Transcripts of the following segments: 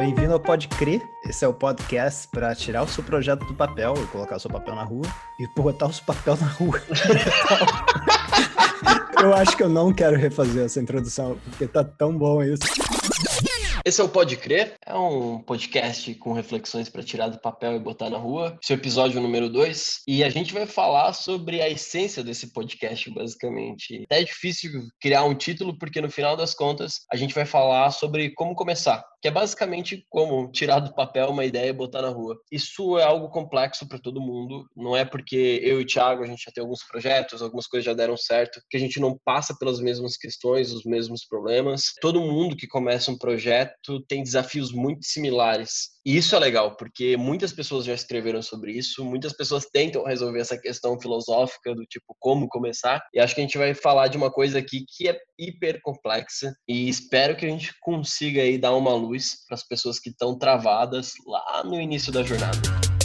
Bem-vindo ao Pode Crer. Esse é o podcast para tirar o seu projeto do papel e colocar o seu papel na rua e botar o seu papel na rua. eu acho que eu não quero refazer essa introdução porque tá tão bom isso. Esse é o Pode Crer, é um podcast com reflexões para tirar do papel e botar na rua. Esse é o episódio número 2. E a gente vai falar sobre a essência desse podcast, basicamente. É difícil criar um título, porque no final das contas a gente vai falar sobre como começar que é basicamente como tirar do papel uma ideia e botar na rua. Isso é algo complexo para todo mundo, não é porque eu e o Thiago a gente já tem alguns projetos, algumas coisas já deram certo, que a gente não passa pelas mesmas questões, os mesmos problemas. Todo mundo que começa um projeto tem desafios muito similares. E isso é legal, porque muitas pessoas já escreveram sobre isso, muitas pessoas tentam resolver essa questão filosófica do tipo como começar, e acho que a gente vai falar de uma coisa aqui que é hiper complexa e espero que a gente consiga aí dar uma luz para as pessoas que estão travadas lá no início da jornada.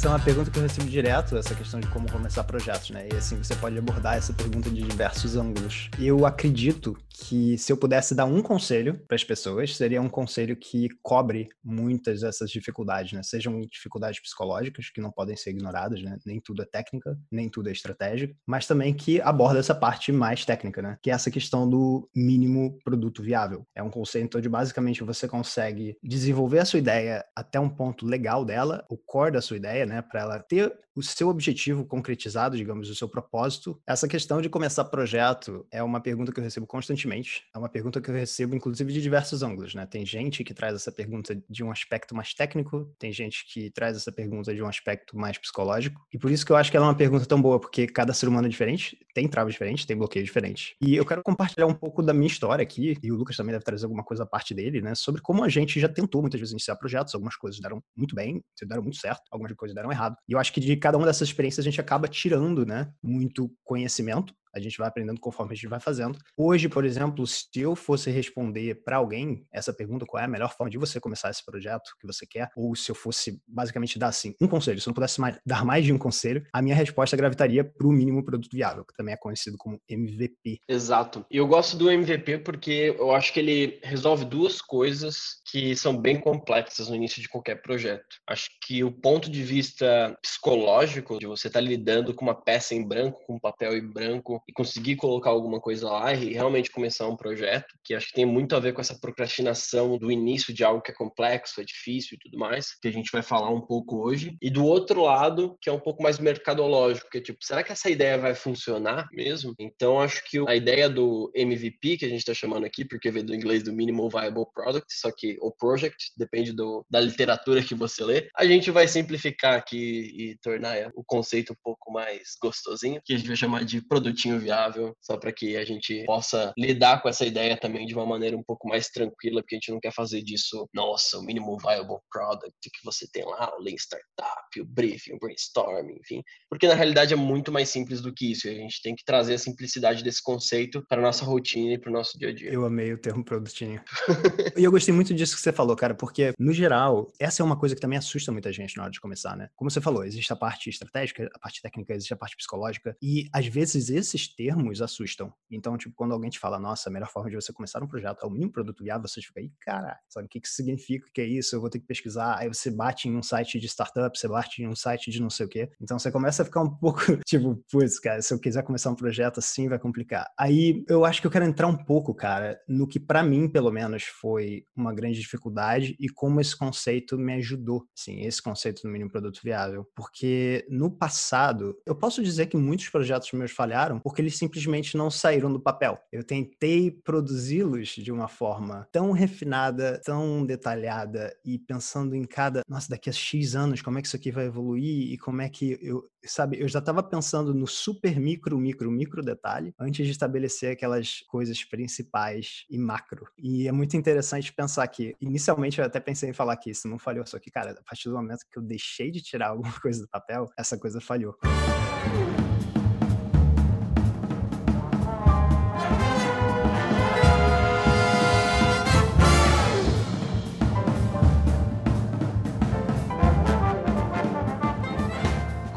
Essa é uma pergunta que eu recebo direto, essa questão de como começar projetos, né? E assim, você pode abordar essa pergunta de diversos ângulos. Eu acredito que se eu pudesse dar um conselho para as pessoas, seria um conselho que cobre muitas dessas dificuldades, né? Sejam dificuldades psicológicas, que não podem ser ignoradas, né? Nem tudo é técnica, nem tudo é estratégia, mas também que aborda essa parte mais técnica, né? Que é essa questão do mínimo produto viável. É um conceito onde basicamente você consegue desenvolver a sua ideia até um ponto legal dela, o core da sua ideia, né, para ela ter o seu objetivo concretizado, digamos, o seu propósito. Essa questão de começar projeto é uma pergunta que eu recebo constantemente. É uma pergunta que eu recebo, inclusive, de diversos ângulos, né? Tem gente que traz essa pergunta de um aspecto mais técnico, tem gente que traz essa pergunta de um aspecto mais psicológico. E por isso que eu acho que ela é uma pergunta tão boa, porque cada ser humano é diferente, tem travas diferentes, tem bloqueios diferentes. E eu quero compartilhar um pouco da minha história aqui, e o Lucas também deve trazer alguma coisa a parte dele, né? Sobre como a gente já tentou muitas vezes iniciar projetos, algumas coisas deram muito bem, deram muito certo, algumas coisas deram errado. E eu acho que de cada uma dessas experiências a gente acaba tirando, né, muito conhecimento a gente vai aprendendo conforme a gente vai fazendo. Hoje, por exemplo, se eu fosse responder para alguém essa pergunta, qual é a melhor forma de você começar esse projeto que você quer, ou se eu fosse basicamente dar assim um conselho, se eu não pudesse mais, dar mais de um conselho, a minha resposta gravitaria para o mínimo produto viável, que também é conhecido como MVP. Exato. E eu gosto do MVP porque eu acho que ele resolve duas coisas que são bem complexas no início de qualquer projeto. Acho que o ponto de vista psicológico de você estar tá lidando com uma peça em branco, com papel em branco, e conseguir colocar alguma coisa lá e realmente começar um projeto, que acho que tem muito a ver com essa procrastinação do início de algo que é complexo, é difícil e tudo mais, que a gente vai falar um pouco hoje. E do outro lado, que é um pouco mais mercadológico, que é tipo, será que essa ideia vai funcionar mesmo? Então acho que a ideia do MVP, que a gente está chamando aqui, porque veio do inglês do Minimal Viable Product, só que o project depende do, da literatura que você lê, a gente vai simplificar aqui e tornar o conceito um pouco mais gostosinho, que a gente vai chamar de produtinho viável, só para que a gente possa lidar com essa ideia também de uma maneira um pouco mais tranquila, porque a gente não quer fazer disso, nossa, o minimal viable product que você tem lá, o Lean Startup, o briefing, o brainstorming, enfim, porque na realidade é muito mais simples do que isso, e a gente tem que trazer a simplicidade desse conceito para nossa rotina e para o nosso dia a dia. Eu amei o termo produtinho. e eu gostei muito disso que você falou, cara, porque no geral, essa é uma coisa que também assusta muita gente na hora de começar, né? Como você falou, existe a parte estratégica, a parte técnica, existe a parte psicológica, e às vezes esses esses termos assustam. Então, tipo, quando alguém te fala, nossa, a melhor forma de você começar um projeto é o mínimo produto viável, você fica aí, cara, sabe o que, que significa, o que é isso? Eu vou ter que pesquisar. Aí você bate em um site de startup, você bate em um site de não sei o quê. Então você começa a ficar um pouco, tipo, putz, cara, se eu quiser começar um projeto assim, vai complicar. Aí eu acho que eu quero entrar um pouco, cara, no que para mim, pelo menos, foi uma grande dificuldade e como esse conceito me ajudou, sim, esse conceito do mínimo produto viável. Porque no passado, eu posso dizer que muitos projetos meus falharam porque eles simplesmente não saíram do papel. Eu tentei produzi-los de uma forma tão refinada, tão detalhada e pensando em cada, nossa, daqui a X anos, como é que isso aqui vai evoluir e como é que eu, sabe, eu já estava pensando no super micro, micro, micro detalhe antes de estabelecer aquelas coisas principais e macro. E é muito interessante pensar que, inicialmente eu até pensei em falar que isso não falhou, só que, cara, a partir do momento que eu deixei de tirar alguma coisa do papel, essa coisa falhou.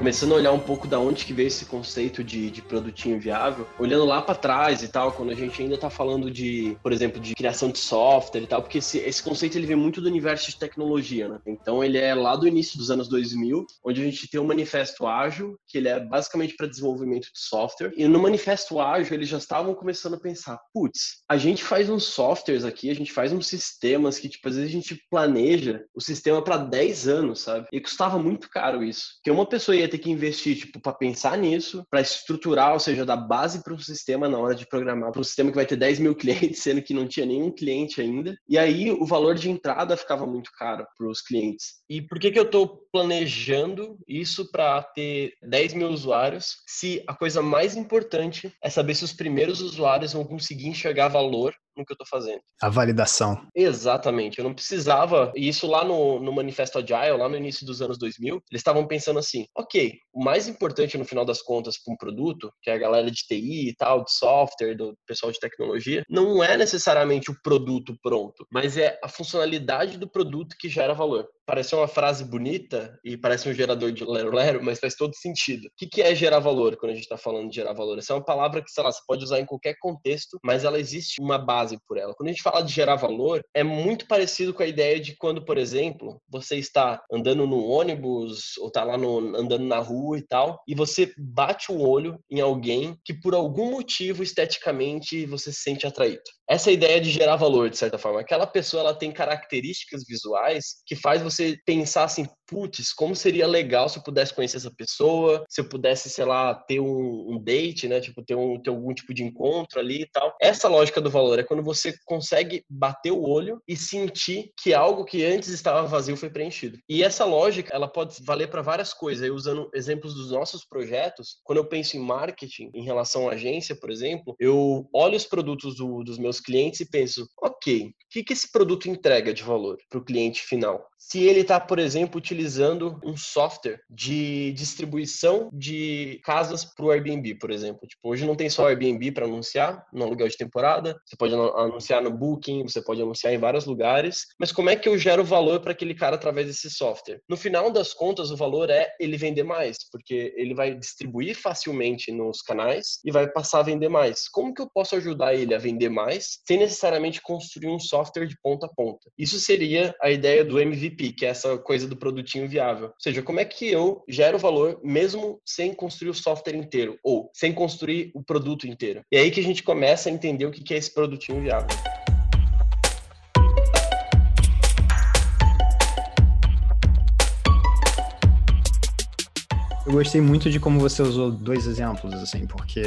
Começando a olhar um pouco da onde que veio esse conceito de, de produtinho viável, olhando lá para trás e tal, quando a gente ainda tá falando de, por exemplo, de criação de software e tal, porque esse, esse conceito ele vem muito do universo de tecnologia, né? Então ele é lá do início dos anos 2000, onde a gente tem o manifesto ágil, que ele é basicamente para desenvolvimento de software. E no manifesto ágil eles já estavam começando a pensar, putz, a gente faz uns softwares aqui, a gente faz uns sistemas que tipo às vezes a gente planeja o sistema para 10 anos, sabe? E custava muito caro isso. Que uma pessoa ia ter que investir tipo para pensar nisso, para estruturar, ou seja, dar base para um sistema na hora de programar, para um sistema que vai ter 10 mil clientes, sendo que não tinha nenhum cliente ainda. E aí o valor de entrada ficava muito caro para os clientes. E por que, que eu estou planejando isso para ter 10 mil usuários se a coisa mais importante é saber se os primeiros usuários vão conseguir enxergar valor no que eu estou fazendo. A validação. Exatamente. Eu não precisava. E isso lá no, no Manifesto Agile, lá no início dos anos 2000, eles estavam pensando assim: ok, o mais importante no final das contas para um produto, que é a galera de TI e tal, de software, do pessoal de tecnologia, não é necessariamente o produto pronto, mas é a funcionalidade do produto que gera valor parece uma frase bonita e parece um gerador de lero-lero, mas faz todo sentido. O que é gerar valor quando a gente está falando de gerar valor? Essa é uma palavra que, sei lá, você pode usar em qualquer contexto, mas ela existe uma base por ela. Quando a gente fala de gerar valor, é muito parecido com a ideia de quando, por exemplo, você está andando no ônibus ou está lá no, andando na rua e tal, e você bate o olho em alguém que por algum motivo esteticamente você se sente atraído essa ideia de gerar valor, de certa forma. Aquela pessoa ela tem características visuais que faz você pensar assim, putz, como seria legal se eu pudesse conhecer essa pessoa, se eu pudesse, sei lá, ter um, um date, né? Tipo, ter, um, ter algum tipo de encontro ali e tal. Essa lógica do valor é quando você consegue bater o olho e sentir que algo que antes estava vazio foi preenchido. E essa lógica, ela pode valer para várias coisas. Eu, usando exemplos dos nossos projetos, quando eu penso em marketing, em relação à agência, por exemplo, eu olho os produtos do, dos meus clientes e penso, ok, o que, que esse produto entrega de valor para o cliente final? Se ele está, por exemplo, utilizando um software de distribuição de casas para o Airbnb, por exemplo. Tipo, hoje não tem só Airbnb para anunciar no aluguel de temporada, você pode anunciar no Booking, você pode anunciar em vários lugares, mas como é que eu gero valor para aquele cara através desse software? No final das contas, o valor é ele vender mais, porque ele vai distribuir facilmente nos canais e vai passar a vender mais. Como que eu posso ajudar ele a vender mais sem necessariamente construir um software de ponta a ponta? Isso seria a ideia do MVP que é essa coisa do produtinho viável. Ou seja, como é que eu gero valor mesmo sem construir o software inteiro ou sem construir o produto inteiro? E é aí que a gente começa a entender o que é esse produtinho viável. Eu gostei muito de como você usou dois exemplos, assim, porque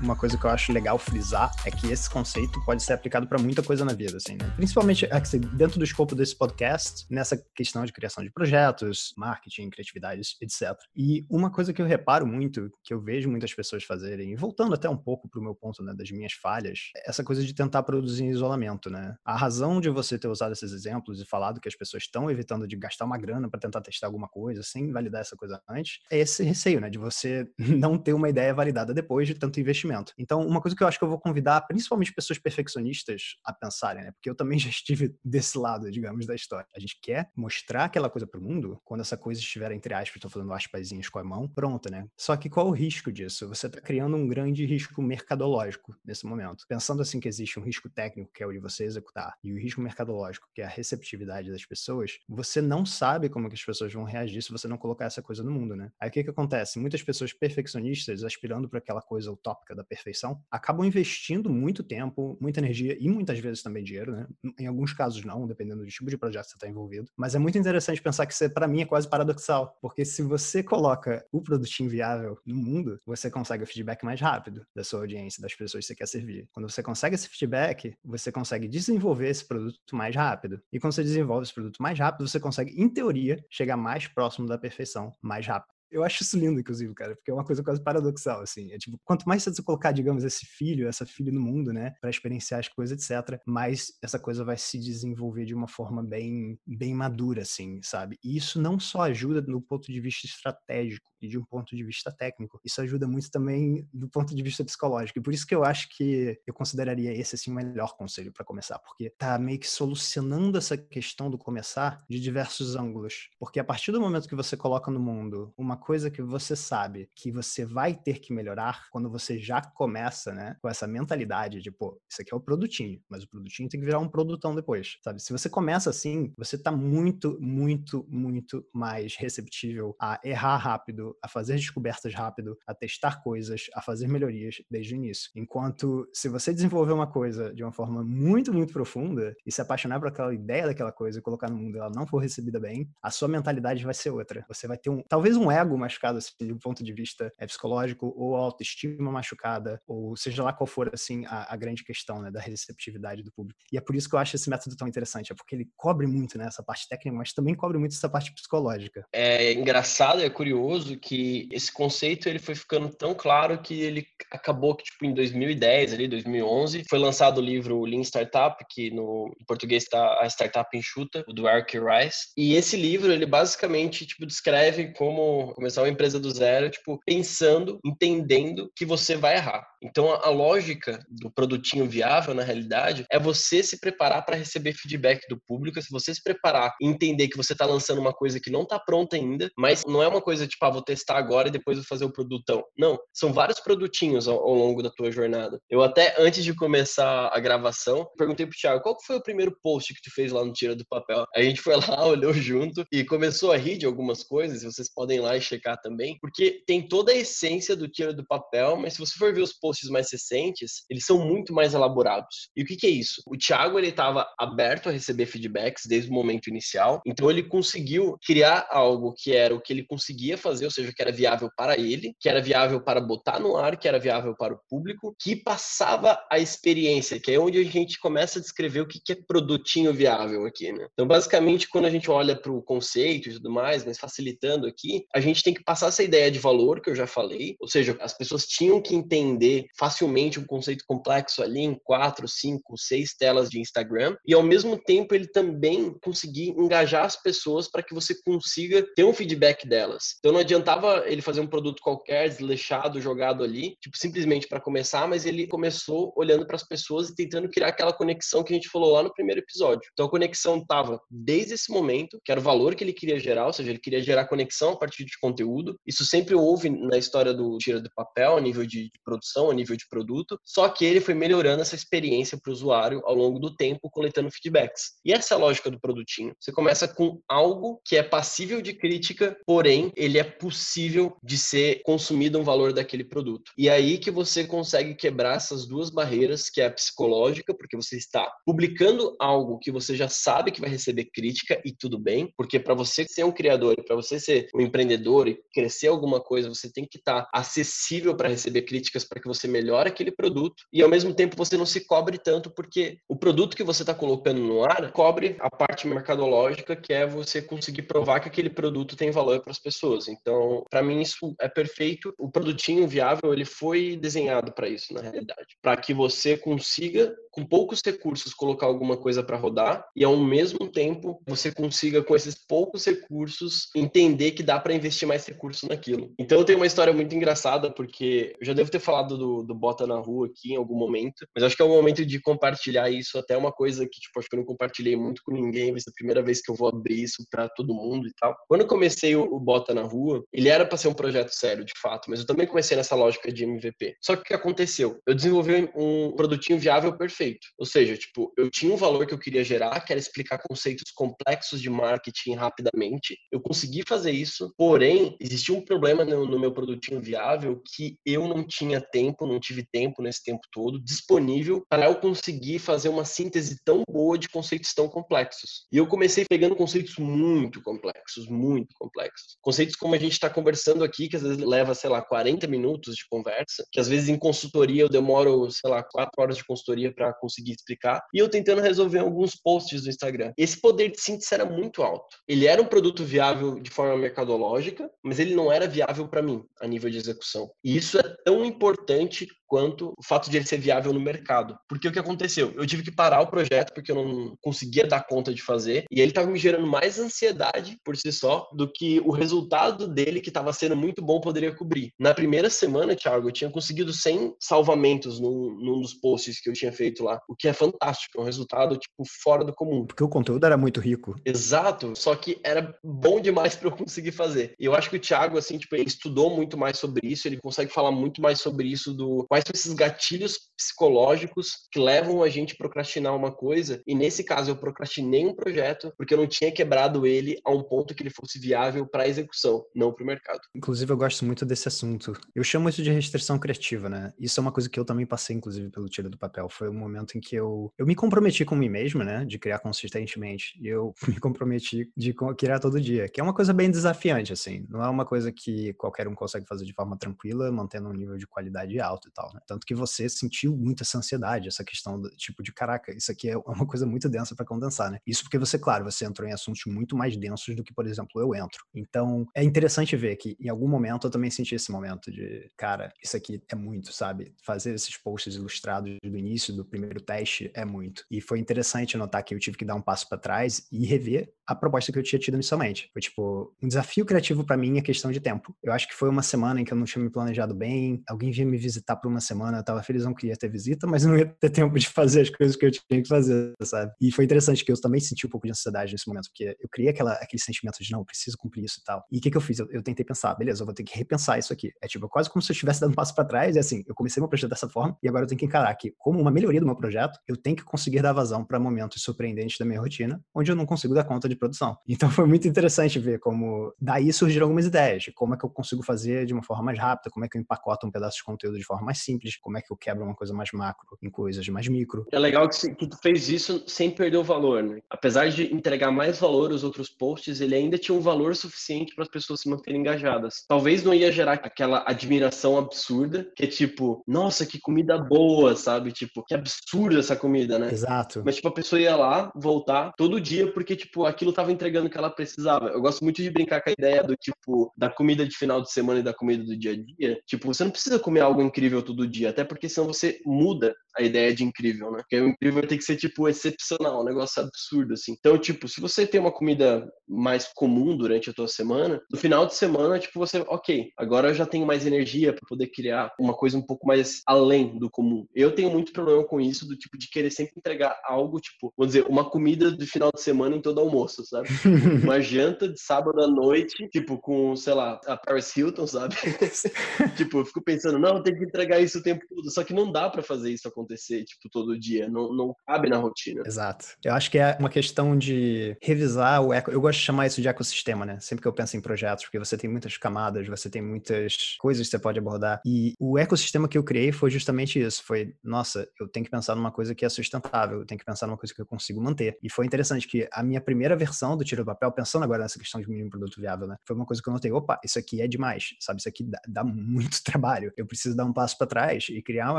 uma coisa que eu acho legal frisar é que esse conceito pode ser aplicado para muita coisa na vida, assim, né? Principalmente assim, dentro do escopo desse podcast, nessa questão de criação de projetos, marketing, criatividade, etc. E uma coisa que eu reparo muito, que eu vejo muitas pessoas fazerem, voltando até um pouco para o meu ponto, né, das minhas falhas, é essa coisa de tentar produzir isolamento, né? A razão de você ter usado esses exemplos e falado que as pessoas estão evitando de gastar uma grana para tentar testar alguma coisa sem validar essa coisa antes, é esse receio, né, de você não ter uma ideia validada depois de tanto investimento. Então, uma coisa que eu acho que eu vou convidar, principalmente pessoas perfeccionistas, a pensarem, né, porque eu também já estive desse lado, digamos, da história. A gente quer mostrar aquela coisa para o mundo quando essa coisa estiver, entre aspas, estou fazendo aspasinhas com a mão, pronta, né? Só que qual o risco disso? Você está criando um grande risco mercadológico nesse momento. Pensando assim que existe um risco técnico, que é o de você executar, e o risco mercadológico, que é a receptividade das pessoas, você não sabe como que as pessoas vão reagir se você não colocar essa coisa no mundo, né? Aí o que, que acontece? Muitas pessoas perfeccionistas, aspirando para aquela coisa utópica da perfeição, acabam investindo muito tempo, muita energia e muitas vezes também dinheiro, né? Em alguns casos não, dependendo do tipo de projeto que você está envolvido. Mas é muito interessante pensar que isso, para mim, é quase paradoxal, porque se você coloca o produto inviável no mundo, você consegue o feedback mais rápido da sua audiência, das pessoas que você quer servir. Quando você consegue esse feedback, você consegue desenvolver esse produto mais rápido. E quando você desenvolve esse produto mais rápido, você consegue, em teoria, chegar mais próximo da perfeição mais rápido. Eu acho isso lindo, inclusive, cara, porque é uma coisa quase paradoxal, assim. É tipo, quanto mais você colocar, digamos, esse filho, essa filha no mundo, né, para experienciar as coisas, etc., mais essa coisa vai se desenvolver de uma forma bem, bem madura, assim, sabe? E isso não só ajuda no ponto de vista estratégico e de um ponto de vista técnico, isso ajuda muito também do ponto de vista psicológico. E por isso que eu acho que eu consideraria esse, assim, o melhor conselho para começar, porque tá meio que solucionando essa questão do começar de diversos ângulos. Porque a partir do momento que você coloca no mundo uma coisa que você sabe que você vai ter que melhorar quando você já começa, né, com essa mentalidade de, pô, isso aqui é o produtinho, mas o produtinho tem que virar um produtão depois, sabe? Se você começa assim, você tá muito, muito, muito mais receptível a errar rápido, a fazer descobertas rápido, a testar coisas, a fazer melhorias desde o início. Enquanto se você desenvolver uma coisa de uma forma muito, muito profunda e se apaixonar por aquela ideia daquela coisa e colocar no mundo e ela não for recebida bem, a sua mentalidade vai ser outra. Você vai ter um, talvez um ego machucado, assim, de um ponto de vista é, psicológico, ou autoestima machucada, ou seja lá qual for, assim, a, a, grande questão, né, da receptividade do público. E é por isso que eu acho esse método tão interessante, é porque ele cobre muito, né, essa parte técnica, mas também cobre muito essa parte psicológica. É engraçado, é curioso que esse conceito, ele foi ficando tão claro que ele acabou que, tipo, em 2010, ali, 2011, foi lançado o livro Lean Startup, que no em português está A Startup Enxuta, do Eric Rice. E esse livro, ele basicamente, tipo, descreve como começar uma empresa do zero, tipo, pensando, entendendo que você vai errar. Então, a lógica do produtinho viável, na realidade, é você se preparar para receber feedback do público, se você se preparar e entender que você está lançando uma coisa que não está pronta ainda, mas não é uma coisa tipo, ah, vou testar agora e depois vou fazer o produtão. Não, são vários produtinhos ao, ao longo da tua jornada. Eu até, antes de começar a gravação, perguntei pro Thiago, qual foi o primeiro post que tu fez lá no Tira do Papel? A gente foi lá, olhou junto e começou a rir de algumas coisas, vocês podem ir lá e checar também, porque tem toda a essência do Tira do Papel, mas se você for ver os posts mais recentes, eles são muito mais elaborados. E o que, que é isso? O Thiago, ele estava aberto a receber feedbacks desde o momento inicial, então ele conseguiu criar algo que era o que ele conseguia fazer, ou seja, que era viável para ele, que era viável para botar no ar, que era viável para o público, que passava a experiência, que é onde a gente começa a descrever o que, que é produtinho viável aqui, né? Então, basicamente, quando a gente olha para o conceito e tudo mais, mas facilitando aqui, a gente tem que passar essa ideia de valor que eu já falei, ou seja, as pessoas tinham que entender facilmente um conceito complexo ali em quatro, cinco, seis telas de Instagram e ao mesmo tempo ele também conseguir engajar as pessoas para que você consiga ter um feedback delas. Então não adiantava ele fazer um produto qualquer desleixado, jogado ali, tipo simplesmente para começar, mas ele começou olhando para as pessoas e tentando criar aquela conexão que a gente falou lá no primeiro episódio. Então a conexão estava desde esse momento, que era o valor que ele queria gerar, ou seja, ele queria gerar conexão a partir de conteúdo. Isso sempre houve na história do tira do papel, a nível de produção, nível de produto, só que ele foi melhorando essa experiência para o usuário ao longo do tempo, coletando feedbacks. E essa é a lógica do produtinho. Você começa com algo que é passível de crítica, porém ele é possível de ser consumido um valor daquele produto. E é aí que você consegue quebrar essas duas barreiras, que é a psicológica, porque você está publicando algo que você já sabe que vai receber crítica e tudo bem, porque para você ser um criador, para você ser um empreendedor e crescer alguma coisa, você tem que estar tá acessível para receber críticas para que você melhore aquele produto e ao mesmo tempo você não se cobre tanto porque o produto que você está colocando no ar cobre a parte mercadológica que é você conseguir provar que aquele produto tem valor para as pessoas. Então, para mim isso é perfeito. O produtinho viável ele foi desenhado para isso na realidade, para que você consiga com poucos recursos colocar alguma coisa para rodar e ao mesmo tempo você consiga com esses poucos recursos entender que dá para investir mais recursos naquilo. Então eu tenho uma história muito engraçada porque eu já devo ter falado do, do Bota na Rua aqui em algum momento, mas acho que é o momento de compartilhar isso, até uma coisa que tipo acho que eu não compartilhei muito com ninguém, vai ser a primeira vez que eu vou abrir isso para todo mundo e tal. Quando eu comecei o, o Bota na Rua, ele era para ser um projeto sério de fato, mas eu também comecei nessa lógica de MVP. Só que o que aconteceu? Eu desenvolvi um produtinho viável perfeito. Ou seja, tipo, eu tinha um valor que eu queria gerar, que era explicar conceitos complexos de marketing rapidamente. Eu consegui fazer isso, porém, existia um problema no, no meu produtinho viável que eu não tinha tempo, não tive tempo nesse tempo todo disponível para eu conseguir fazer uma síntese tão boa de conceitos tão complexos. E eu comecei pegando conceitos muito complexos, muito complexos. Conceitos como a gente está conversando aqui, que às vezes leva, sei lá, 40 minutos de conversa, que às vezes em consultoria eu demoro, sei lá, 4 horas de consultoria para conseguir explicar, e eu tentando resolver alguns posts do Instagram. Esse poder de síntese era muito alto. Ele era um produto viável de forma mercadológica, mas ele não era viável para mim a nível de execução. E isso é tão importante quanto o fato de ele ser viável no mercado. Porque o que aconteceu? Eu tive que parar o projeto porque eu não conseguia dar conta de fazer, e ele estava me gerando mais ansiedade por si só do que o resultado dele, que estava sendo muito bom, poderia cobrir. Na primeira semana, Thiago, eu tinha conseguido 100 salvamentos num, num dos posts que eu tinha feito feito lá, o que é fantástico, é um resultado, tipo, fora do comum. Porque o conteúdo era muito rico. Exato, só que era bom demais para eu conseguir fazer. E eu acho que o Thiago, assim, tipo, ele estudou muito mais sobre isso, ele consegue falar muito mais sobre isso, do quais são esses gatilhos psicológicos que levam a gente a procrastinar uma coisa. E nesse caso, eu procrastinei um projeto porque eu não tinha quebrado ele a um ponto que ele fosse viável para execução, não para o mercado. Inclusive, eu gosto muito desse assunto. Eu chamo isso de restrição criativa, né? Isso é uma coisa que eu também passei, inclusive, pelo tiro do papel. Foi um momento em que eu, eu me comprometi com mim mesmo, né? De criar consistentemente. E eu me comprometi de criar todo dia, que é uma coisa bem desafiante, assim. Não é uma coisa que qualquer um consegue fazer de forma tranquila, mantendo um nível de qualidade alto e tal, né? Tanto que você sentiu muita essa ansiedade, essa questão do tipo de caraca, isso aqui é uma coisa muito densa para condensar, né? Isso porque você, claro, você entrou em assuntos muito mais densos do que, por exemplo, eu entro. Então, é interessante ver que em algum momento eu também senti esse momento de, cara, isso aqui é muito, sabe? Fazer esses posts ilustrados do início do primeiro teste é muito. E foi interessante notar que eu tive que dar um passo para trás e rever a proposta que eu tinha tido inicialmente. Foi tipo, um desafio criativo para mim é questão de tempo. Eu acho que foi uma semana em que eu não tinha me planejado bem, alguém vinha me visitar por uma semana, eu tava felizão que ia ter visita, mas não ia ter tempo de fazer as coisas que eu tinha que fazer, sabe? E foi interessante que eu também senti um pouco de ansiedade nesse momento, porque eu criei aquela, aquele sentimento de não, eu preciso cumprir isso e tal. E o que que eu fiz? Eu, eu, tentei pensar, beleza, eu vou ter que repensar isso aqui. É tipo, quase como se eu estivesse dando um passo para trás, e assim, eu comecei meu projeto dessa forma, e agora eu tenho que encarar que, como uma melhoria do meu projeto, eu tenho que conseguir dar vazão para momentos surpreendentes da minha rotina, onde eu não consigo dar conta de produção. Então foi muito interessante ver como daí surgiram algumas ideias de como é que eu consigo fazer de uma forma mais rápida, como é que eu empacoto um pedaço de conteúdo de forma mais simples, como é que eu quebro uma coisa mais macro em coisas mais micro. É legal que, tu fez isso sem perder o valor, né? Apesar de entregar mais valor aos outros posts, ele ainda tinha um valor suficiente para as pessoas se manterem engajadas. Talvez não ia gerar aquela admiração absurda, que é tipo, nossa, que comida boa, sabe? Tipo, que absurda essa comida, né? Exato. Mas tipo, a pessoa ia lá, voltar todo dia porque tipo, aquilo tava entregando o que ela precisava. Eu gosto muito de brincar com a ideia do tipo da comida de final de semana e da comida do dia a dia. Tipo, você não precisa comer algo incrível todo dia, até porque senão você muda a ideia de incrível, né? Porque o incrível tem que ser tipo excepcional, um negócio absurdo assim. Então, tipo, se você tem uma comida mais comum durante a tua semana, no final de semana, tipo, você, OK, agora eu já tenho mais energia para poder criar uma coisa um pouco mais além do comum. Eu tenho muito problema com isso do tipo de querer sempre entregar algo, tipo, vou dizer, uma comida de final de semana em todo almoço, sabe? uma janta de sábado à noite, tipo, com, sei lá, a Paris Hilton, sabe? tipo, eu fico pensando, não, tem que entregar isso o tempo todo. Só que não dá para fazer isso acontecer, tipo, todo dia. Não, não cabe na rotina. Exato. Eu acho que é uma questão de revisar o eco. Eu gosto de chamar isso de ecossistema, né? Sempre que eu penso em projetos, porque você tem muitas camadas, você tem muitas coisas que você pode abordar. E o ecossistema que eu criei foi justamente isso. Foi, nossa, eu tenho que pensar numa coisa que é sustentável, eu tenho que pensar numa coisa que eu consigo manter. E foi interessante que a minha primeira versão do Tiro do Papel, pensando agora nessa questão de mínimo produto viável, né? Foi uma coisa que eu notei, opa, isso aqui é demais, sabe? Isso aqui dá, dá muito trabalho. Eu preciso dar um passo para trás e criar um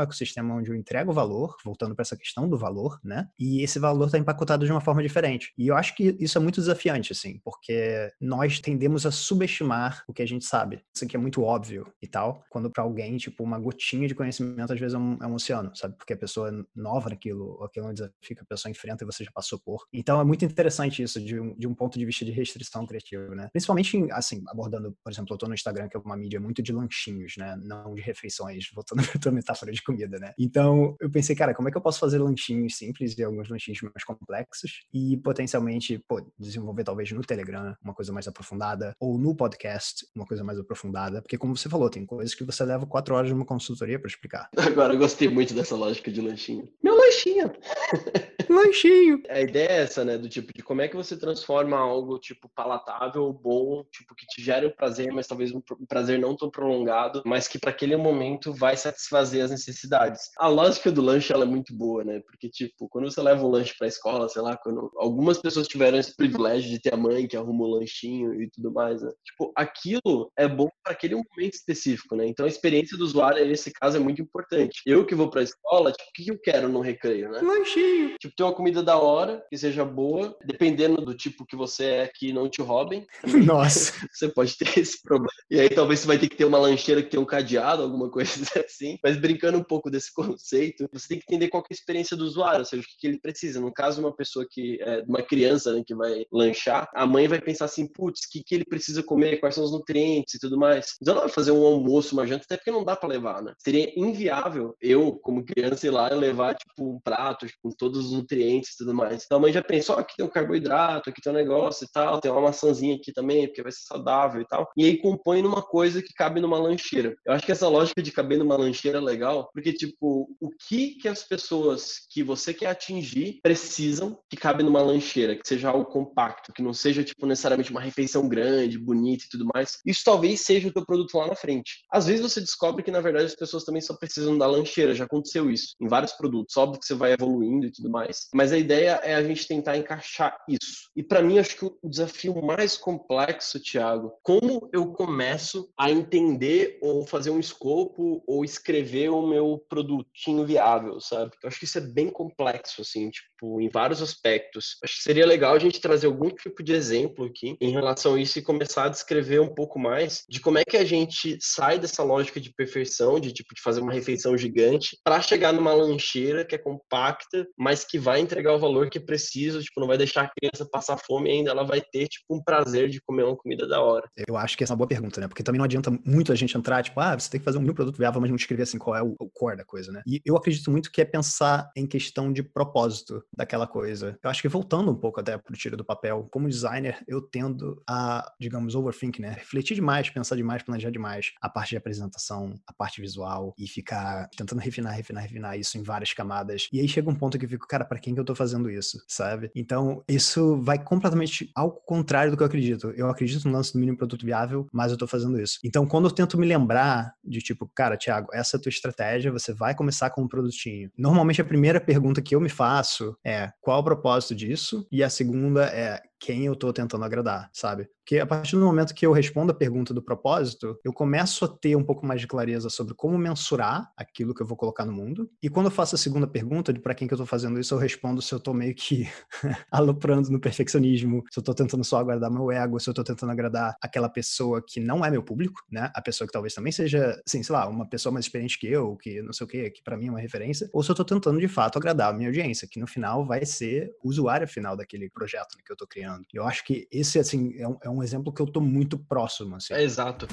ecossistema onde eu entrego valor, voltando para essa questão do valor, né? E esse valor está empacotado de uma forma diferente. E eu acho que isso é muito desafiante, assim, porque nós tendemos a subestimar o que a gente sabe. Isso aqui é muito óbvio e tal, quando para alguém, tipo, uma gotinha de conhecimento às vezes é um, é um oceano, sabe? Porque a pessoa nova naquilo, aquilo é um desafio que a pessoa enfrenta e você já passou por. Então é muito interessante isso de um, de um ponto de vista de restrição criativa, né? Principalmente, assim, abordando, por exemplo, eu tô no Instagram, que é uma mídia muito de lanchinhos, né? Não de refeições, voltando pra tua metáfora de comida, né? Então, eu pensei, cara, como é que eu posso fazer lanchinhos simples e alguns lanchinhos mais complexos e potencialmente, pô, desenvolver talvez no Telegram uma coisa mais aprofundada ou no podcast uma coisa mais aprofundada, porque como você falou, tem coisas que você leva quatro horas numa consultoria para explicar. Agora, eu gostei muito dessa lógica de lanchinho. Meu lanchinho! lanchinho! A ideia é essa, né? Do tipo, de como é que você transforma algo, tipo, palatável, bom, tipo, que te gera um prazer, mas talvez um prazer não tão prolongado, mas que para aquele momento vai satisfazer as necessidades. A lógica do lanche, ela é muito boa, né? Porque, tipo, quando você leva um lanche pra escola, sei lá, quando algumas pessoas tiveram esse privilégio de ter a mãe que arruma o lanchinho e tudo mais, né? Tipo, aquilo é bom para aquele momento específico, né? Então a experiência do usuário, nesse caso, é muito importante. Eu que vou pra escola, tipo, o que eu quero no recreio, né? Lanchinho. Tipo, ter uma comida da hora, que seja boa, dependendo do tipo que você é que não te roubem. Nossa. você pode ter esse problema. E aí talvez você vai ter que ter uma lancheira que tem um cadeado, alguma coisa assim. Mas brincando um pouco desse conceito, você tem que entender qual é a experiência do usuário, ou seja, o que ele precisa. No caso de uma pessoa que é uma criança né, que vai lanchar, a mãe vai pensar assim, putz, o que, que ele precisa comer, quais são os nutrientes e tudo mais. Então ela vai fazer um almoço, uma janta, até porque não dá para levar, né? Seria inviável eu, como criança, ir lá e levar, tipo, um prato com todos os nutrientes e tudo mais. Então a mãe já pensou, oh, aqui tem um carboidrato, aqui tem um negócio e tal, tem uma maçãzinha aqui também, porque vai ser saudável e tal. E aí compõe numa coisa que cabe numa lancheira. Eu acho que essa lógica de caber numa lancheira é legal, porque, tipo, o que que as pessoas que você quer atingir precisam que cabe numa lancheira, que seja algo compacto, que não seja, tipo, necessariamente uma refeição grande, bonita e tudo mais. Isso talvez seja o teu produto lá na frente. Às vezes você descobre que, na verdade, as pessoas também só precisam da lancheira. Já aconteceu isso em vários produtos. Óbvio que você vai evoluindo e tudo mais. Mas a ideia é a gente tentar encaixar isso. E para mim, acho que o desafio mais complexo, Thiago, como eu começo a entender ou fazer um escopo ou escrever o meu produtinho viável, sabe? Eu acho que isso é bem complexo, assim, tipo, em vários aspectos. Acho que seria legal a gente trazer algum tipo de exemplo aqui em relação a isso e começar a descrever um pouco mais de como é que a gente sai dessa lógica de perfeição, de tipo de fazer uma refeição gigante, para chegar numa lancheira que é compacta, mas que vai entregar o valor que é preciso, tipo, não vai deixar a criança passar fome ainda, ela vai ter tipo um prazer de comer uma comida da hora. Eu acho que essa é uma boa pergunta, né? Porque também não adianta muito a gente entrar, tipo, ah, você tem que fazer um new produto viável, mas não escrever assim qual é o, o core da coisa, né? E eu acredito muito que é pensar em questão de propósito daquela coisa. Eu acho que voltando um pouco até pro tiro do papel, como designer, eu tendo a, digamos, overthink, né? Refletir demais, pensar demais, planejar demais a parte de apresentação, a parte visual e ficar tentando refinar, refinar, refinar isso em várias camadas. E aí chega um ponto que eu fico, cara, para quem que eu tô fazendo isso, sabe? Então, isso vai completamente ao contrário do que eu acredito. Eu acredito no lance do mínimo produto viável, mas eu tô fazendo isso. Então, quando eu tento me lembrar de tipo, cara, Thiago, essa é a tua estratégia, você vai começar com um produtinho. Normalmente a primeira pergunta que eu me faço é qual o propósito disso? E a segunda é quem eu tô tentando agradar, sabe? Porque a partir do momento que eu respondo a pergunta do propósito, eu começo a ter um pouco mais de clareza sobre como mensurar aquilo que eu vou colocar no mundo. E quando eu faço a segunda pergunta de para quem que eu tô fazendo isso, eu respondo se eu tô meio que aloprando no perfeccionismo, se eu tô tentando só agradar meu ego, se eu tô tentando agradar aquela pessoa que não é meu público, né? A pessoa que talvez também seja, assim, sei lá, uma pessoa mais experiente que eu, que não sei o que, que para mim é uma referência, ou se eu tô tentando de fato agradar a minha audiência, que no final vai ser o usuário final daquele projeto que eu tô criando. Eu acho que esse, assim, é um, é um exemplo que eu tô muito próximo, assim. É exato.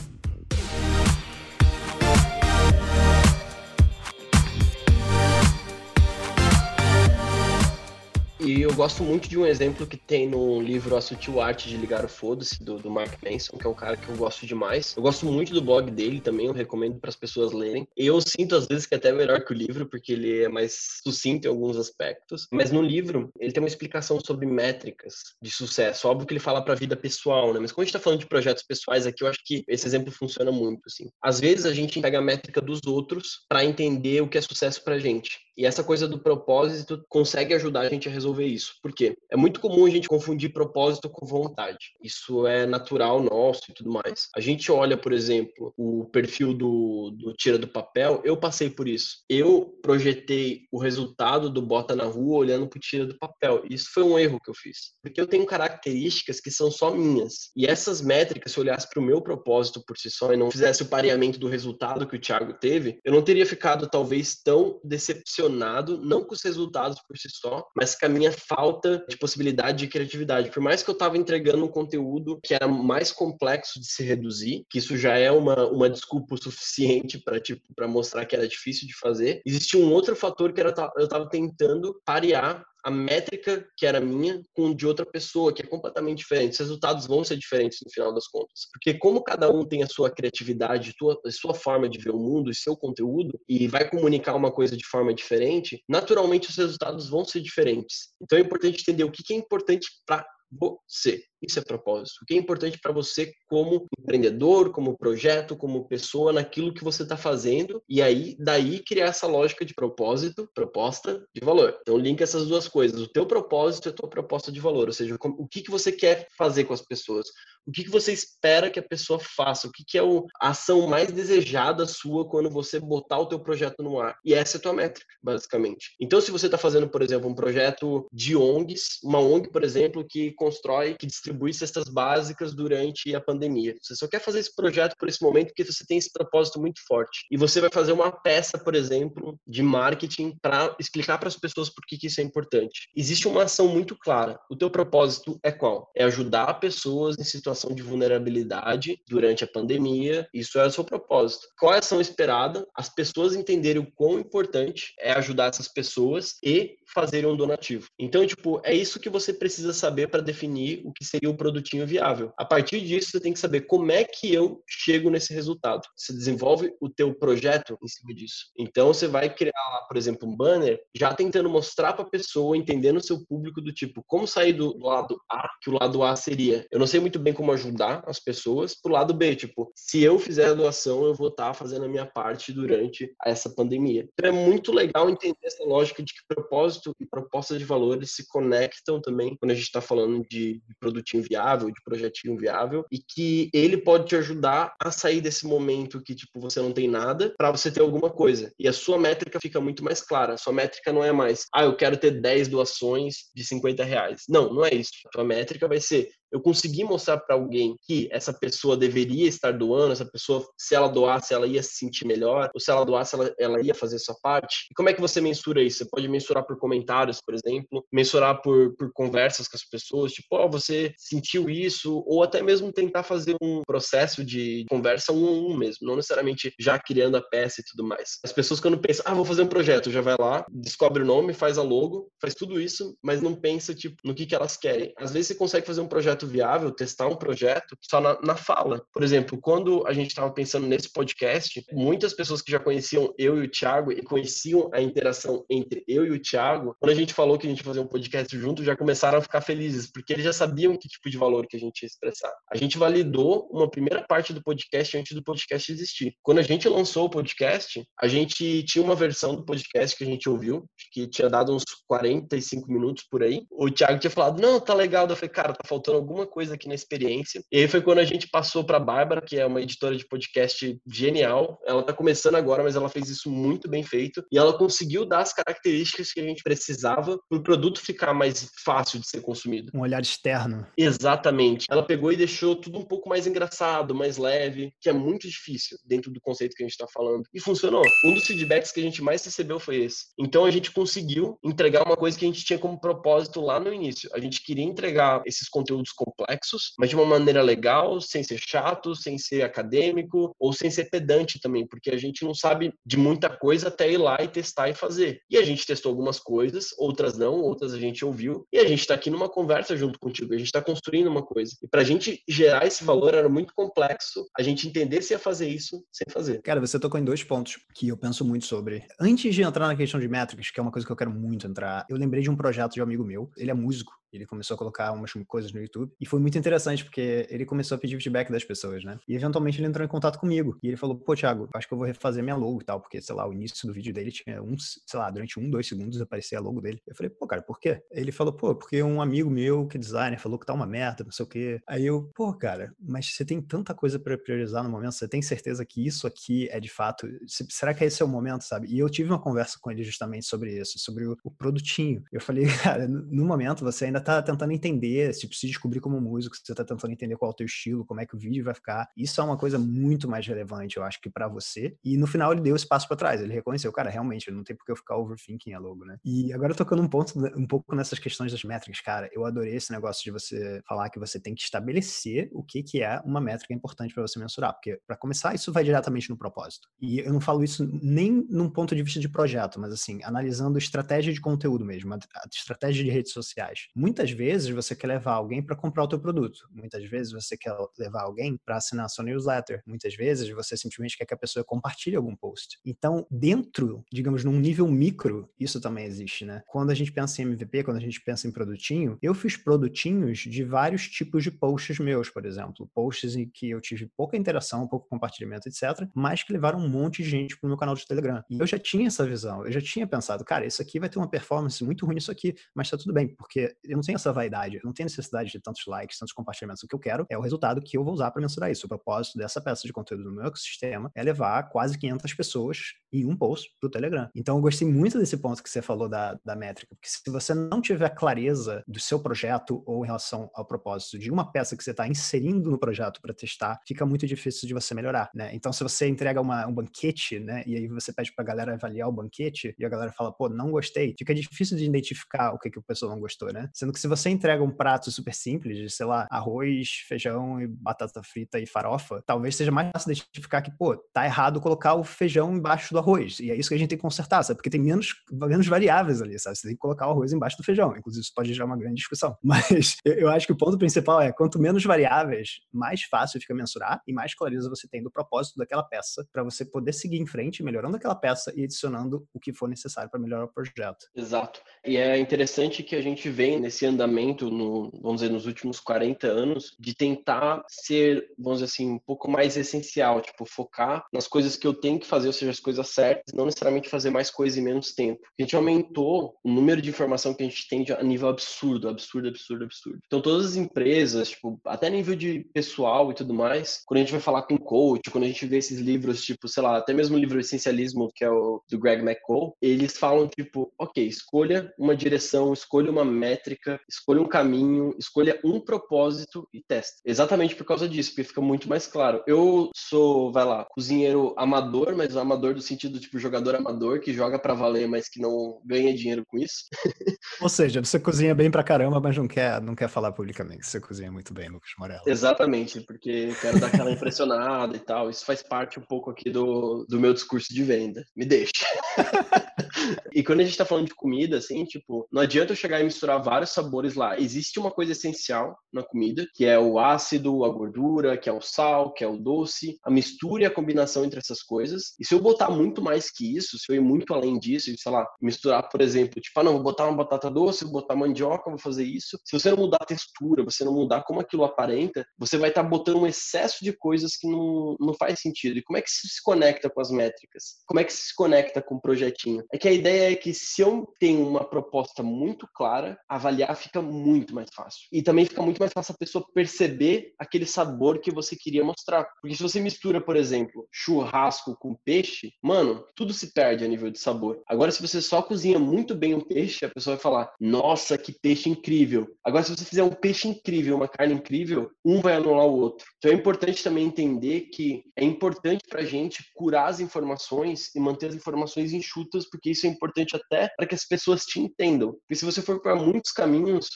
E eu gosto muito de um exemplo que tem no livro A Sutil Arte de Ligar o Foda-se, do, do, Mark Manson, que é um cara que eu gosto demais. Eu gosto muito do blog dele também, eu recomendo para as pessoas lerem. Eu sinto às vezes que é até melhor que o livro, porque ele é mais sucinto em alguns aspectos. Mas no livro, ele tem uma explicação sobre métricas de sucesso. Óbvio que ele fala para a vida pessoal, né? Mas quando a gente está falando de projetos pessoais aqui, eu acho que esse exemplo funciona muito, assim. Às vezes a gente pega a métrica dos outros para entender o que é sucesso para gente. E essa coisa do propósito consegue ajudar a gente a resolver isso. Por quê? É muito comum a gente confundir propósito com vontade. Isso é natural nosso e tudo mais. A gente olha, por exemplo, o perfil do, do Tira do Papel, eu passei por isso. Eu projetei o resultado do Bota na Rua olhando para o Tira do Papel. Isso foi um erro que eu fiz. Porque eu tenho características que são só minhas. E essas métricas, se eu olhasse para o meu propósito por si só e não fizesse o pareamento do resultado que o Thiago teve, eu não teria ficado talvez tão decepcionado, não com os resultados por si só, mas com a minha falta de possibilidade de criatividade. Por mais que eu estava entregando um conteúdo que era mais complexo de se reduzir, que isso já é uma, uma desculpa suficiente para tipo, mostrar que era difícil de fazer, existia um outro fator que era, eu estava tentando parear a métrica que era minha com de outra pessoa, que é completamente diferente. Os resultados vão ser diferentes no final das contas. Porque como cada um tem a sua criatividade, a sua forma de ver o mundo e seu conteúdo, e vai comunicar uma coisa de forma diferente, naturalmente os resultados vão ser diferentes. Então é importante entender o que é importante para você. Isso é propósito. O que é importante para você como empreendedor, como projeto, como pessoa, naquilo que você está fazendo, e aí, daí, criar essa lógica de propósito, proposta de valor. Então, linka essas duas coisas. O teu propósito é a tua proposta de valor, ou seja, o que, que você quer fazer com as pessoas, o que, que você espera que a pessoa faça, o que, que é a ação mais desejada sua quando você botar o teu projeto no ar. E essa é a tua métrica, basicamente. Então, se você está fazendo, por exemplo, um projeto de ONGs, uma ONG, por exemplo, que constrói, que distribui cestas básicas durante a pandemia. Você só quer fazer esse projeto por esse momento porque você tem esse propósito muito forte. E você vai fazer uma peça, por exemplo, de marketing para explicar para as pessoas por que, que isso é importante. Existe uma ação muito clara. O teu propósito é qual? É ajudar pessoas em situação de vulnerabilidade durante a pandemia. Isso é o seu propósito. Qual é a ação esperada? As pessoas entenderem o quão importante é ajudar essas pessoas e fazerem um donativo. Então, tipo, é isso que você precisa saber para definir o que seria o produtinho viável. A partir disso, você tem que saber como é que eu chego nesse resultado. Você desenvolve o teu projeto em cima disso. Então, você vai criar por exemplo, um banner, já tentando mostrar para a pessoa, entendendo o seu público do tipo, como sair do lado A, que o lado A seria, eu não sei muito bem como ajudar as pessoas, pro lado B, tipo, se eu fizer a doação, eu vou estar tá fazendo a minha parte durante essa pandemia. Então, é muito legal entender essa lógica de que propósito e proposta de valores se conectam também quando a gente está falando de, de produtinho viável, de projetinho viável, e que ele pode te ajudar a sair desse momento que, tipo, você não tem nada para você ter alguma coisa. E a sua métrica fica muito mais clara. A sua métrica não é mais, ah, eu quero ter 10 doações de 50 reais. Não, não é isso. A tua métrica vai ser, eu consegui mostrar para alguém que essa pessoa deveria estar doando, essa pessoa, se ela doasse, ela ia se sentir melhor, ou se ela doasse, ela, ela ia fazer sua parte. E como é que você mensura isso? Você pode mensurar por comentários, por exemplo, mensurar por, por conversas com as pessoas, tipo, ó, oh, você sentiu isso, ou até mesmo tentar fazer um processo de conversa um a um mesmo, não necessariamente já criando a peça e tudo mais. As pessoas quando pensam, ah, vou fazer um projeto, já vai lá, descobre o nome, faz a logo, faz tudo isso, mas não pensa, tipo, no que, que elas querem. Às vezes você consegue fazer um projeto projeto viável, testar um projeto só na, na fala. Por exemplo, quando a gente estava pensando nesse podcast, muitas pessoas que já conheciam eu e o Thiago e conheciam a interação entre eu e o Thiago, quando a gente falou que a gente fazer um podcast junto, já começaram a ficar felizes, porque eles já sabiam que tipo de valor que a gente ia expressar. A gente validou uma primeira parte do podcast antes do podcast existir. Quando a gente lançou o podcast, a gente tinha uma versão do podcast que a gente ouviu, que tinha dado uns 45 minutos por aí. O Thiago tinha falado: Não, tá legal. Eu falei, cara, tá faltando alguma coisa aqui na experiência. E aí foi quando a gente passou para a Bárbara, que é uma editora de podcast genial. Ela está começando agora, mas ela fez isso muito bem feito. E ela conseguiu dar as características que a gente precisava para o produto ficar mais fácil de ser consumido. Um olhar externo. Exatamente. Ela pegou e deixou tudo um pouco mais engraçado, mais leve, que é muito difícil dentro do conceito que a gente está falando. E funcionou. Um dos feedbacks que a gente mais recebeu foi esse. Então a gente conseguiu entregar uma coisa que a gente tinha como propósito lá no início. A gente queria entregar esses conteúdos complexos, mas de uma maneira legal, sem ser chato, sem ser acadêmico ou sem ser pedante também, porque a gente não sabe de muita coisa até ir lá e testar e fazer. E a gente testou algumas coisas, outras não, outras a gente ouviu, e a gente está aqui numa conversa junto contigo, a gente está construindo uma coisa. E para a gente gerar esse valor era muito complexo, a gente entender se ia fazer isso sem fazer. Cara, você tocou em dois pontos que eu penso muito sobre. Antes de entrar na questão de métricas, que é uma coisa que eu quero muito entrar, eu lembrei de um projeto de um amigo meu, ele é músico, ele começou a colocar umas coisas no YouTube. E foi muito interessante, porque ele começou a pedir feedback das pessoas, né? E eventualmente ele entrou em contato comigo. E ele falou: pô, Thiago, acho que eu vou refazer minha logo e tal, porque, sei lá, o início do vídeo dele tinha um, sei lá, durante um, dois segundos aparecia a logo dele. Eu falei: pô, cara, por quê? Ele falou: pô, porque um amigo meu que é designer falou que tá uma merda, não sei o quê. Aí eu, pô, cara, mas você tem tanta coisa para priorizar no momento, você tem certeza que isso aqui é de fato. Será que esse é o momento, sabe? E eu tive uma conversa com ele justamente sobre isso, sobre o, o produtinho. Eu falei, cara, no momento você ainda tá tentando entender se descobrir como músico, você tá tentando entender qual é o teu estilo, como é que o vídeo vai ficar. Isso é uma coisa muito mais relevante, eu acho, que para você. E no final ele deu esse passo para trás. Ele reconheceu, cara, realmente, não tem por que eu ficar overthinking a logo, né? E agora tocando um ponto, um pouco nessas questões das métricas, cara, eu adorei esse negócio de você falar que você tem que estabelecer o que que é uma métrica importante para você mensurar, porque para começar isso vai diretamente no propósito. E eu não falo isso nem num ponto de vista de projeto, mas assim, analisando estratégia de conteúdo mesmo, a estratégia de redes sociais. Muitas muitas vezes você quer levar alguém para comprar o teu produto. Muitas vezes você quer levar alguém para assinar a sua newsletter. Muitas vezes você simplesmente quer que a pessoa compartilhe algum post. Então, dentro, digamos, num nível micro, isso também existe, né? Quando a gente pensa em MVP, quando a gente pensa em produtinho, eu fiz produtinhos de vários tipos de posts meus, por exemplo. Posts em que eu tive pouca interação, pouco compartilhamento, etc., mas que levaram um monte de gente pro meu canal de Telegram. E eu já tinha essa visão, eu já tinha pensado, cara, isso aqui vai ter uma performance muito ruim nisso aqui, mas tá tudo bem, porque eu não tenho essa vaidade, eu não tenho necessidade de tantos likes, tantos compartilhamentos. O que eu quero é o resultado que eu vou usar para mensurar isso. O propósito dessa peça de conteúdo no meu ecossistema é levar quase 500 pessoas em um post pro Telegram. Então eu gostei muito desse ponto que você falou da, da métrica, porque se você não tiver clareza do seu projeto ou em relação ao propósito de uma peça que você está inserindo no projeto para testar, fica muito difícil de você melhorar, né? Então se você entrega uma, um banquete, né, e aí você pede para a galera avaliar o banquete e a galera fala, pô, não gostei, fica difícil de identificar o que, que o pessoal não gostou, né? Sendo que se você entrega um prato super simples, de, sei lá, arroz, feijão e batata frita e farofa, talvez seja mais fácil identificar que, pô, tá errado colocar o feijão embaixo do arroz. E é isso que a gente tem que consertar, sabe? Porque tem menos, menos variáveis ali, sabe? Você tem que colocar o arroz embaixo do feijão. Inclusive, isso pode gerar uma grande discussão. Mas eu acho que o ponto principal é, quanto menos variáveis, mais fácil fica mensurar e mais clareza você tem do propósito daquela peça para você poder seguir em frente, melhorando aquela peça e adicionando o que for necessário para melhorar o projeto. Exato. E é interessante que a gente vem nesse andamento, no, vamos dizer, nos últimos 40 anos, de tentar ser, vamos dizer assim, um pouco mais essencial, tipo, focar nas coisas que eu tenho que fazer, ou seja, as coisas certas, não necessariamente fazer mais coisa em menos tempo. A gente aumentou o número de informação que a gente tem a nível absurdo, absurdo, absurdo, absurdo. Então, todas as empresas, tipo, até nível de pessoal e tudo mais, quando a gente vai falar com coach, quando a gente vê esses livros, tipo, sei lá, até mesmo o livro Essencialismo, que é o do Greg McCall, eles falam, tipo, ok, escolha uma direção, escolha uma métrica, escolha um caminho, escolha um propósito e testa. Exatamente por causa disso, porque fica muito mais claro. Eu sou, vai lá, cozinheiro amador, mas amador do sentido, tipo, jogador amador, que joga para valer, mas que não ganha dinheiro com isso. Ou seja, você cozinha bem pra caramba, mas não quer, não quer falar publicamente que você cozinha muito bem, Lucas Morello. Exatamente, porque quero dar aquela impressionada e tal. Isso faz parte um pouco aqui do, do meu discurso de venda. Me deixa. e quando a gente tá falando de comida, assim, tipo, não adianta eu chegar e misturar vários sabores lá. Existe uma coisa essencial na comida, que é o ácido, a gordura, que é o sal, que é o doce, a mistura e a combinação entre essas coisas. E se eu botar muito mais que isso, se eu ir muito além disso, sei lá, misturar, por exemplo, tipo, ah, não, vou botar uma batata doce, vou botar mandioca, vou fazer isso. Se você não mudar a textura, você não mudar como aquilo aparenta, você vai estar tá botando um excesso de coisas que não, não faz sentido. E como é que isso se conecta com as métricas? Como é que isso se conecta com o projetinho? É que a ideia é que se eu tenho uma proposta muito clara, avaliar fica muito mais fácil. E também fica muito mais fácil a pessoa perceber aquele sabor que você queria mostrar. Porque se você mistura, por exemplo, churrasco com peixe, mano, tudo se perde a nível de sabor. Agora, se você só cozinha muito bem o peixe, a pessoa vai falar: nossa, que peixe incrível. Agora, se você fizer um peixe incrível, uma carne incrível, um vai anular o outro. Então é importante também entender que é importante para a gente curar as informações e manter as informações enxutas, porque isso é importante até para que as pessoas te entendam. Porque se você for para muitos caminhos,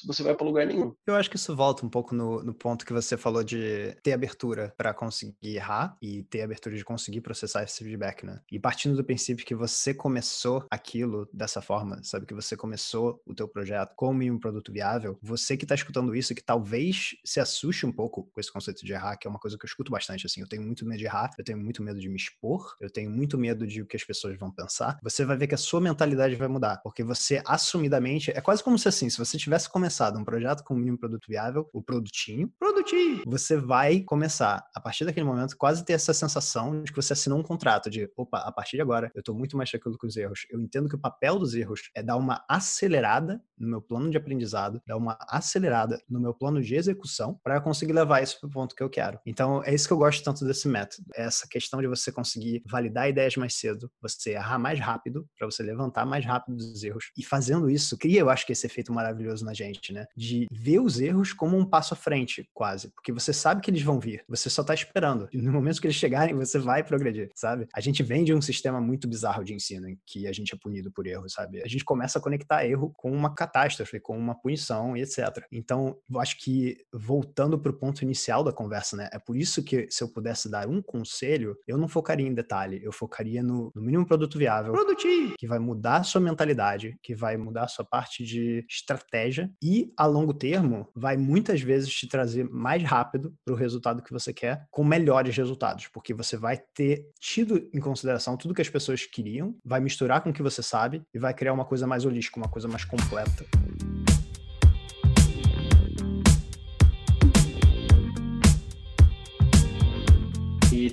você vai para lugar nenhum. Eu acho que isso volta um pouco no, no ponto que você falou de ter abertura para conseguir errar e ter abertura de conseguir processar esse feedback, né? E partindo do princípio que você começou aquilo dessa forma, sabe? Que você começou o teu projeto como um produto viável, você que está escutando isso, que talvez se assuste um pouco com esse conceito de errar, que é uma coisa que eu escuto bastante, assim, eu tenho muito medo de errar, eu tenho muito medo de me expor, eu tenho muito medo de o que as pessoas vão pensar, você vai ver que a sua mentalidade vai mudar, porque você assumidamente, é quase como se assim, se você tivesse começado um projeto com o mínimo produto viável, o produtinho, produtinho, você vai começar, a partir daquele momento, quase ter essa sensação de que você assinou um contrato de, opa, a partir de agora, eu tô muito mais tranquilo com os erros, eu entendo que o papel dos erros é dar uma acelerada no meu plano de aprendizado, dar uma acelerada no meu plano de execução para conseguir levar isso para o ponto que eu quero. Então, é isso que eu gosto tanto desse método. É essa questão de você conseguir validar ideias mais cedo, você errar mais rápido, para você levantar mais rápido dos erros. E fazendo isso, cria, eu acho que esse efeito maravilhoso na gente, né? De ver os erros como um passo à frente, quase. Porque você sabe que eles vão vir, você só tá esperando. E no momento que eles chegarem, você vai progredir, sabe? A gente vem de um sistema muito bizarro de ensino, em que a gente é punido por erro, sabe? A gente começa a conectar erro com uma catástrofe, com uma punição e etc. Então, eu acho que voltando para o ponto inicial da conversa, né? É por isso que se eu pudesse dar um conselho, eu não focaria em detalhe, eu focaria no, no mínimo produto viável, produtivo, que vai mudar a sua mentalidade, que vai mudar a sua parte de estratégia estratégia e a longo termo vai muitas vezes te trazer mais rápido para o resultado que você quer, com melhores resultados, porque você vai ter tido em consideração tudo que as pessoas queriam, vai misturar com o que você sabe e vai criar uma coisa mais holística, uma coisa mais completa.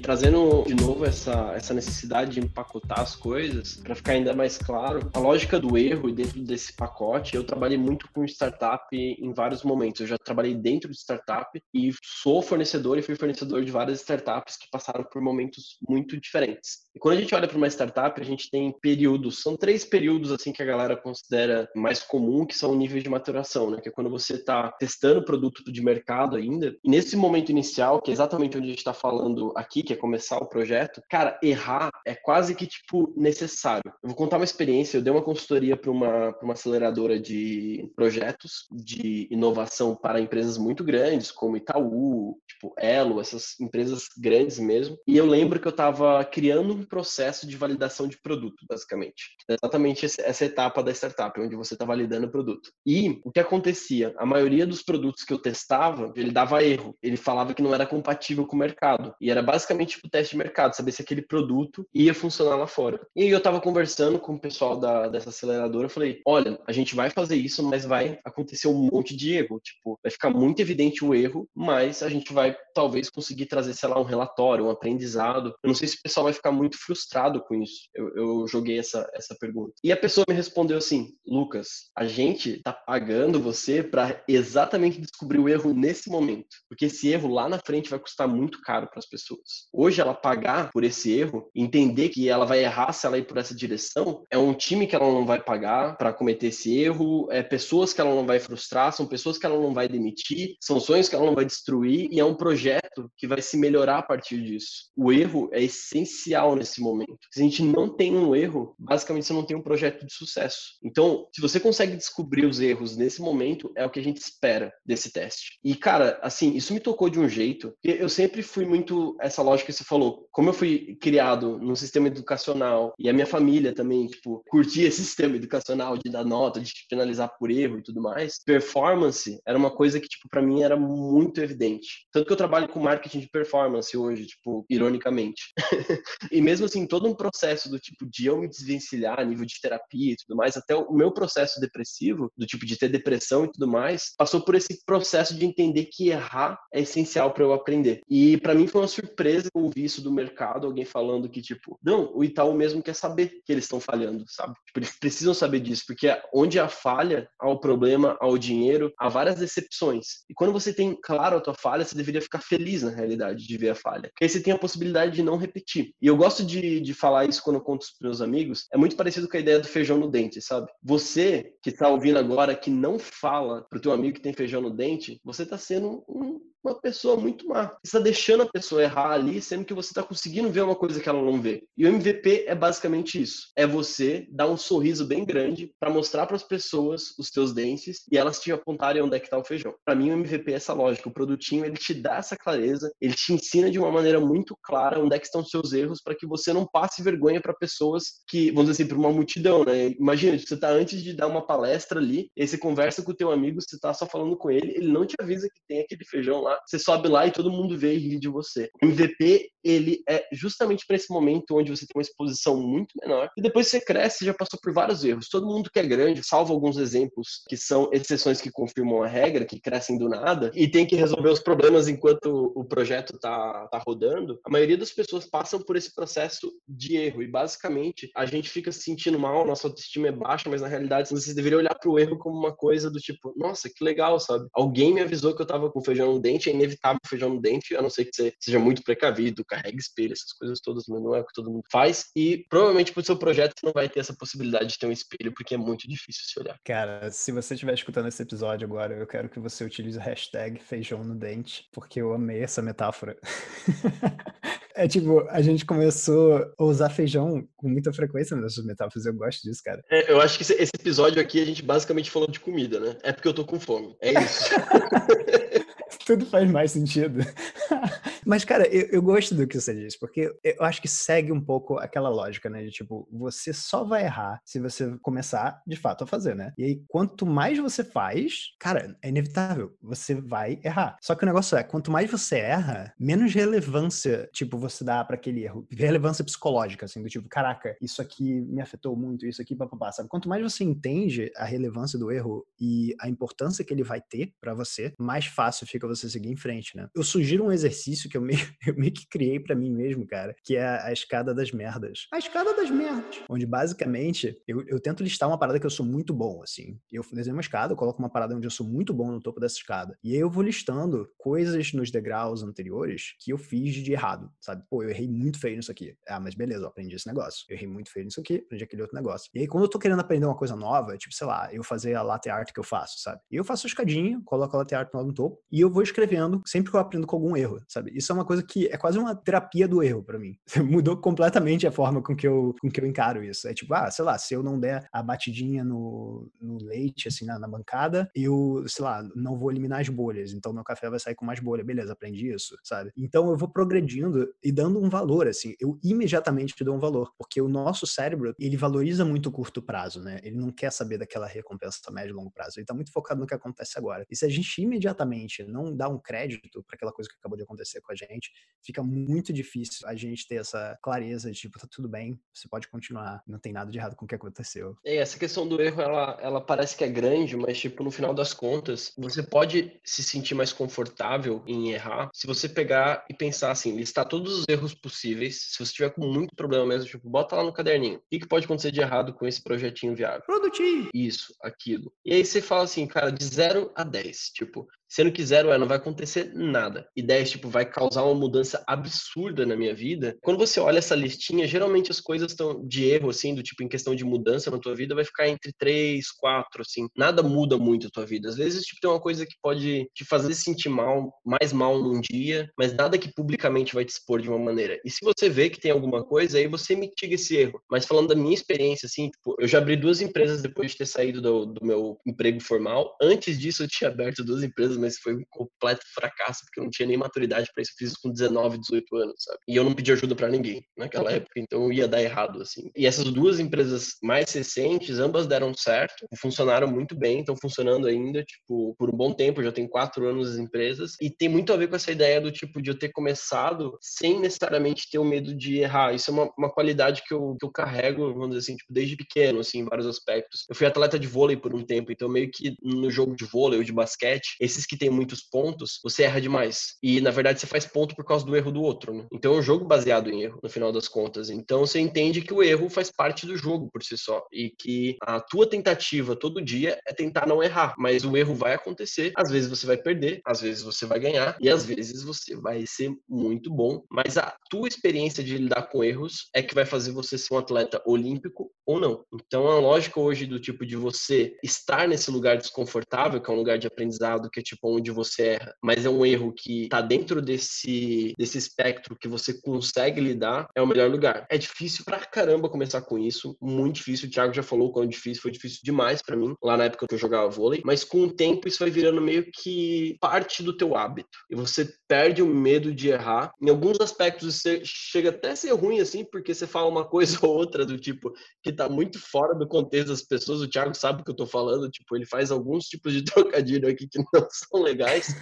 Trazendo de novo essa, essa necessidade de empacotar as coisas, para ficar ainda mais claro, a lógica do erro e dentro desse pacote, eu trabalhei muito com startup em vários momentos. Eu já trabalhei dentro de startup e sou fornecedor e fui fornecedor de várias startups que passaram por momentos muito diferentes. E quando a gente olha para uma startup, a gente tem períodos, são três períodos assim que a galera considera mais comum, que são o nível de maturação, né? Que é quando você está testando o produto de mercado ainda. E nesse momento inicial, que é exatamente onde a gente está falando aqui, aqui, é começar o projeto, cara, errar é quase que, tipo, necessário. Eu vou contar uma experiência, eu dei uma consultoria para uma, uma aceleradora de projetos de inovação para empresas muito grandes, como Itaú, tipo, Elo, essas empresas grandes mesmo. E eu lembro que eu estava criando um processo de validação de produto, basicamente. É exatamente essa etapa da startup, onde você está validando o produto. E o que acontecia? A maioria dos produtos que eu testava, ele dava erro. Ele falava que não era compatível com o mercado. E era basicamente basicamente tipo teste de mercado, saber se aquele produto ia funcionar lá fora. E aí eu tava conversando com o pessoal da, dessa aceleradora, eu falei, olha, a gente vai fazer isso, mas vai acontecer um monte de erro, tipo, vai ficar muito evidente o erro, mas a gente vai talvez conseguir trazer, sei lá, um relatório, um aprendizado. Eu não sei se o pessoal vai ficar muito frustrado com isso. Eu, eu joguei essa, essa pergunta. E a pessoa me respondeu assim, Lucas, a gente tá pagando você para exatamente descobrir o erro nesse momento, porque esse erro lá na frente vai custar muito caro para as pessoas. Hoje, ela pagar por esse erro, entender que ela vai errar se ela ir por essa direção, é um time que ela não vai pagar para cometer esse erro, é pessoas que ela não vai frustrar, são pessoas que ela não vai demitir, são sonhos que ela não vai destruir e é um projeto que vai se melhorar a partir disso. O erro é essencial nesse momento. Se a gente não tem um erro, basicamente você não tem um projeto de sucesso. Então, se você consegue descobrir os erros nesse momento, é o que a gente espera desse teste. E, cara, assim, isso me tocou de um jeito, eu sempre fui muito essa lógica que você falou, como eu fui criado num sistema educacional e a minha família também, tipo, curtia esse sistema educacional de dar nota, de finalizar por erro e tudo mais, performance era uma coisa que, tipo, para mim era muito evidente. Tanto que eu trabalho com marketing de performance hoje, tipo, ironicamente. e mesmo assim, todo um processo do tipo de eu me desvencilhar a nível de terapia e tudo mais, até o meu processo depressivo, do tipo de ter depressão e tudo mais, passou por esse processo de entender que errar é essencial para eu aprender. E para mim foi uma surpresa ouvir isso do mercado, alguém falando que, tipo, não, o Itaú mesmo quer saber que eles estão falhando, sabe? Tipo, eles precisam saber disso, porque onde há falha, há o problema, há o dinheiro, há várias decepções. E quando você tem claro a tua falha, você deveria ficar feliz, na realidade, de ver a falha. Porque aí você tem a possibilidade de não repetir. E eu gosto de, de falar isso quando eu conto para meus amigos, é muito parecido com a ideia do feijão no dente, sabe? Você que está ouvindo agora, que não fala pro teu amigo que tem feijão no dente, você está sendo um uma pessoa muito má. Você está deixando a pessoa errar ali, sendo que você está conseguindo ver uma coisa que ela não vê. E o MVP é basicamente isso. É você dar um sorriso bem grande para mostrar para as pessoas os teus dentes e elas te apontarem onde é que está o feijão. Para mim, o MVP é essa lógica. O produtinho, ele te dá essa clareza, ele te ensina de uma maneira muito clara onde é que estão os seus erros para que você não passe vergonha para pessoas que, vamos dizer assim, para uma multidão, né? Imagina, você está antes de dar uma palestra ali, e aí você conversa com o teu amigo, você está só falando com ele, ele não te avisa que tem aquele feijão lá você sobe lá e todo mundo vê e ri de você. MVP, ele é justamente para esse momento onde você tem uma exposição muito menor e depois você cresce já passou por vários erros. Todo mundo que é grande, salvo alguns exemplos que são exceções que confirmam a regra, que crescem do nada e tem que resolver os problemas enquanto o projeto tá, tá rodando, a maioria das pessoas passam por esse processo de erro e basicamente a gente fica se sentindo mal, nossa autoestima é baixa, mas na realidade você deveria olhar para o erro como uma coisa do tipo, nossa, que legal, sabe? Alguém me avisou que eu tava com feijão no dente, é inevitável feijão no dente, a não ser que você seja muito precavido, carregue espelho, essas coisas todas, mas não é o que todo mundo faz. E provavelmente pro seu projeto você não vai ter essa possibilidade de ter um espelho, porque é muito difícil se olhar. Cara, se você estiver escutando esse episódio agora, eu quero que você utilize a hashtag feijão no dente, porque eu amei essa metáfora. É tipo, a gente começou a usar feijão com muita frequência nessas metáforas. Eu gosto disso, cara. É, eu acho que esse episódio aqui a gente basicamente falou de comida, né? É porque eu tô com fome. É isso. Tudo faz mais sentido. Mas, cara, eu, eu, gosto do que você disse, porque eu acho que segue um pouco aquela lógica, né? De tipo, você só vai errar se você começar de fato a fazer, né? E aí, quanto mais você faz, cara, é inevitável, você vai errar. Só que o negócio é, quanto mais você erra, menos relevância, tipo, você dá para aquele erro. Relevância psicológica, assim, do tipo, caraca, isso aqui me afetou muito, isso aqui, papapá, sabe? Quanto mais você entende a relevância do erro e a importância que ele vai ter para você, mais fácil fica você seguir em frente, né? Eu sugiro um exercício que eu meio, eu meio que criei para mim mesmo, cara, que é a escada das merdas. A escada das merdas. Onde basicamente eu, eu tento listar uma parada que eu sou muito bom, assim. Eu desenho uma escada, eu coloco uma parada onde eu sou muito bom no topo dessa escada. E aí eu vou listando coisas nos degraus anteriores que eu fiz de errado, sabe? Pô, eu errei muito feio nisso aqui. Ah, mas beleza, eu aprendi esse negócio. Eu errei muito feio nisso aqui, aprendi aquele outro negócio. E aí quando eu tô querendo aprender uma coisa nova, tipo, sei lá, eu fazer a latte art que eu faço, sabe? Eu faço a escadinha, coloco a latte art no topo e eu vou escrevendo sempre que eu aprendo com algum erro, sabe? Isso é uma coisa que é quase uma terapia do erro para mim. Mudou completamente a forma com que eu com que eu encaro isso. É tipo, ah, sei lá, se eu não der a batidinha no, no leite assim na, na bancada, eu, sei lá, não vou eliminar as bolhas, então meu café vai sair com mais bolha. Beleza, aprendi isso, sabe? Então eu vou progredindo e dando um valor assim. Eu imediatamente dou um valor, porque o nosso cérebro, ele valoriza muito o curto prazo, né? Ele não quer saber daquela recompensa médio e longo prazo. Ele tá muito focado no que acontece agora. E se a gente imediatamente não dá um crédito para aquela coisa que acabou de acontecer com a gente, fica muito difícil a gente ter essa clareza de tipo, tá tudo bem, você pode continuar, não tem nada de errado com o que aconteceu. É, essa questão do erro, ela, ela parece que é grande, mas tipo, no final das contas, você pode se sentir mais confortável em errar se você pegar e pensar assim, listar todos os erros possíveis, se você tiver com muito problema mesmo, tipo, bota lá no caderninho. O que, que pode acontecer de errado com esse projetinho viável? Produtivo. Isso, aquilo. E aí você fala assim, cara, de 0 a 10, tipo, Sendo que zero é, não vai acontecer nada. E 10, tipo, vai causar uma mudança absurda na minha vida. Quando você olha essa listinha, geralmente as coisas estão de erro, assim, do tipo, em questão de mudança na tua vida, vai ficar entre 3, 4, assim. Nada muda muito a tua vida. Às vezes, tipo, tem uma coisa que pode te fazer sentir mal, mais mal num dia, mas nada que publicamente vai te expor de uma maneira. E se você vê que tem alguma coisa, aí você mitiga esse erro. Mas falando da minha experiência, assim, tipo, eu já abri duas empresas depois de ter saído do, do meu emprego formal. Antes disso, eu tinha aberto duas empresas mas foi um completo fracasso, porque eu não tinha nem maturidade para isso. Eu fiz isso com 19, 18 anos, sabe? E eu não pedi ajuda para ninguém naquela época, então ia dar errado, assim. E essas duas empresas mais recentes, ambas deram certo, funcionaram muito bem, estão funcionando ainda, tipo, por um bom tempo, já tem quatro anos as empresas, e tem muito a ver com essa ideia do tipo de eu ter começado sem necessariamente ter o medo de errar. Isso é uma, uma qualidade que eu, que eu carrego, vamos dizer assim, tipo, desde pequeno, assim, em vários aspectos. Eu fui atleta de vôlei por um tempo, então meio que no jogo de vôlei ou de basquete, esses que tem muitos pontos, você erra demais. E na verdade você faz ponto por causa do erro do outro, né? Então é um jogo baseado em erro, no final das contas. Então você entende que o erro faz parte do jogo por si só e que a tua tentativa todo dia é tentar não errar, mas o erro vai acontecer. Às vezes você vai perder, às vezes você vai ganhar e às vezes você vai ser muito bom, mas a tua experiência de lidar com erros é que vai fazer você ser um atleta olímpico ou não. Então a lógica hoje do tipo de você estar nesse lugar desconfortável, que é um lugar de aprendizado, que é tipo onde você erra, mas é um erro que está dentro desse, desse espectro que você consegue lidar, é o melhor lugar. É difícil pra caramba começar com isso, muito difícil. O Thiago já falou quando difícil, foi difícil demais para mim, lá na época que eu jogava vôlei, mas com o tempo isso vai virando meio que parte do teu hábito. E você perde o medo de errar. Em alguns aspectos você chega até a ser ruim assim, porque você fala uma coisa ou outra do tipo que tá muito fora do contexto das pessoas. O Thiago sabe o que eu tô falando, tipo, ele faz alguns tipos de trocadilho aqui que não são legais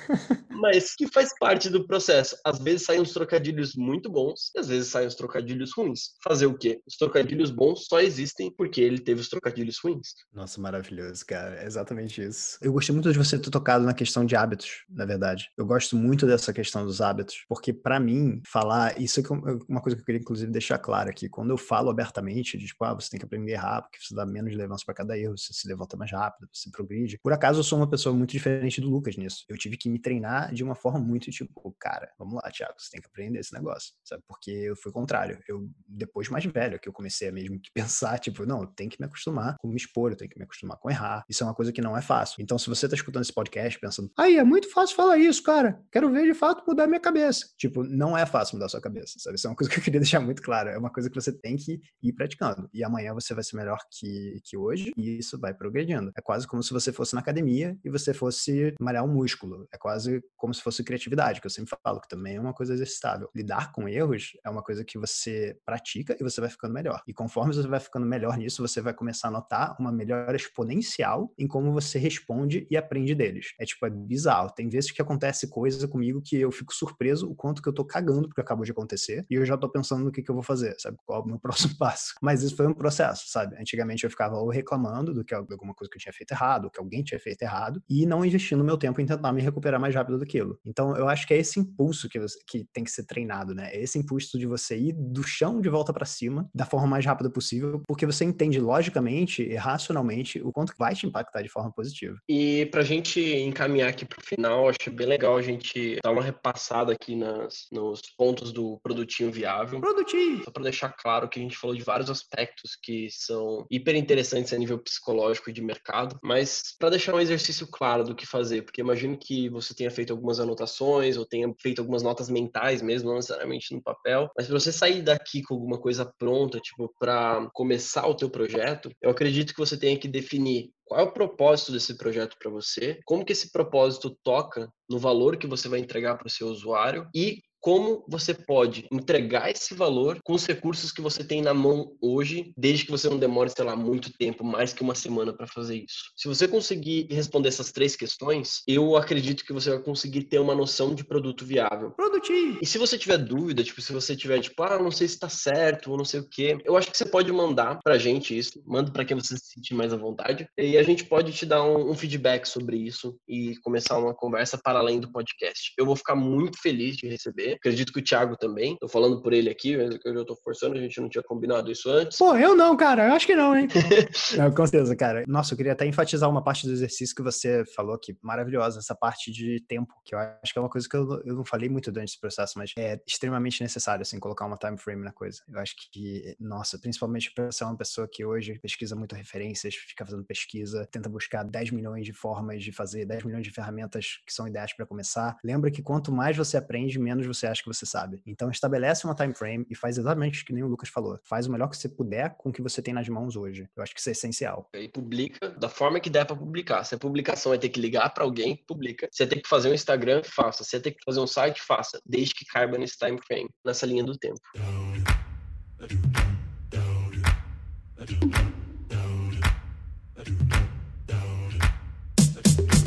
mas que faz parte do processo. Às vezes saem uns trocadilhos muito bons e às vezes saem uns trocadilhos ruins. Fazer o quê? Os trocadilhos bons só existem porque ele teve os trocadilhos ruins. Nossa, maravilhoso, cara. É exatamente isso. Eu gostei muito de você ter tocado na questão de hábitos, na verdade. Eu gosto muito dessa questão dos hábitos, porque para mim, falar, isso é uma coisa que eu queria inclusive deixar claro aqui, quando eu falo abertamente de tipo, ah, você tem que aprender errar, porque você dá menos relevância para cada erro, você se levanta mais rápido, você progride. Por acaso eu sou uma pessoa muito diferente do Lucas nisso eu tive que me treinar de uma forma muito tipo, cara, vamos lá, Thiago, você tem que aprender esse negócio, sabe? Porque eu fui contrário. Eu, depois mais velho, que eu comecei a mesmo que pensar, tipo, não, eu tenho que me acostumar com me expor, eu tenho que me acostumar com errar. Isso é uma coisa que não é fácil. Então, se você tá escutando esse podcast pensando, aí, é muito fácil falar isso, cara, quero ver de fato mudar minha cabeça. Tipo, não é fácil mudar sua cabeça, sabe? Isso é uma coisa que eu queria deixar muito claro. É uma coisa que você tem que ir praticando. E amanhã você vai ser melhor que, que hoje, e isso vai progredindo. É quase como se você fosse na academia e você fosse malhar trabalhar um músculo. É quase como se fosse criatividade, que eu sempre falo, que também é uma coisa exercitável. Lidar com erros é uma coisa que você pratica e você vai ficando melhor. E conforme você vai ficando melhor nisso, você vai começar a notar uma melhora exponencial em como você responde e aprende deles. É tipo, é bizarro. Tem vezes que acontece coisa comigo que eu fico surpreso o quanto que eu tô cagando porque acabou de acontecer e eu já tô pensando no que, que eu vou fazer, sabe? Qual é o meu próximo passo. Mas isso foi um processo, sabe? Antigamente eu ficava ou reclamando do que alguma coisa que eu tinha feito errado, ou que alguém tinha feito errado, e não investindo meu tempo em tentar me recuperar mais rápido daquilo. Então eu acho que é esse impulso que, você, que tem que ser treinado, né? É esse impulso de você ir do chão de volta para cima da forma mais rápida possível, porque você entende logicamente e racionalmente o quanto vai te impactar de forma positiva. E pra gente encaminhar aqui pro final, acho bem legal a gente dar uma repassada aqui nas, nos pontos do produtinho viável. Produtinho! Só para deixar claro que a gente falou de vários aspectos que são hiper interessantes a nível psicológico e de mercado, mas para deixar um exercício claro do que fazer, porque imagino que você tenha feito algumas anotações ou tenha feito algumas notas mentais mesmo, não necessariamente no papel, mas para você sair daqui com alguma coisa pronta, tipo, para começar o teu projeto, eu acredito que você tenha que definir qual é o propósito desse projeto para você, como que esse propósito toca no valor que você vai entregar para o seu usuário e como você pode entregar esse valor com os recursos que você tem na mão hoje, desde que você não demore, sei lá, muito tempo, mais que uma semana para fazer isso. Se você conseguir responder essas três questões, eu acredito que você vai conseguir ter uma noção de produto viável. Produtinho! E se você tiver dúvida, tipo, se você tiver, tipo, ah, não sei se tá certo ou não sei o quê, eu acho que você pode mandar pra gente isso, manda para quem você se sentir mais à vontade, e a gente pode te dar um, um feedback sobre isso e começar uma conversa para além do podcast. Eu vou ficar muito feliz de receber Acredito que o Thiago também. Tô falando por ele aqui, mas eu já tô forçando, a gente não tinha combinado isso antes. Pô, eu não, cara. Eu acho que não, hein? não, com certeza, cara. Nossa, eu queria até enfatizar uma parte do exercício que você falou aqui. Maravilhosa, essa parte de tempo, que eu acho que é uma coisa que eu, eu não falei muito durante esse processo, mas é extremamente necessário, assim, colocar uma time frame na coisa. Eu acho que, nossa, principalmente pra ser uma pessoa que hoje pesquisa muito referências, fica fazendo pesquisa, tenta buscar 10 milhões de formas de fazer, 10 milhões de ferramentas que são ideais para começar. Lembra que quanto mais você aprende, menos você você acha que você sabe. Então estabelece uma time frame e faz exatamente o que nem o Lucas falou. Faz o melhor que você puder com o que você tem nas mãos hoje. Eu acho que isso é essencial. E publica da forma que der para publicar. Se a publicação vai ter que ligar para alguém, publica. Se você tem que fazer um Instagram, faça. Se você tem que fazer um site, faça. Desde que caiba nesse time frame, nessa linha do tempo.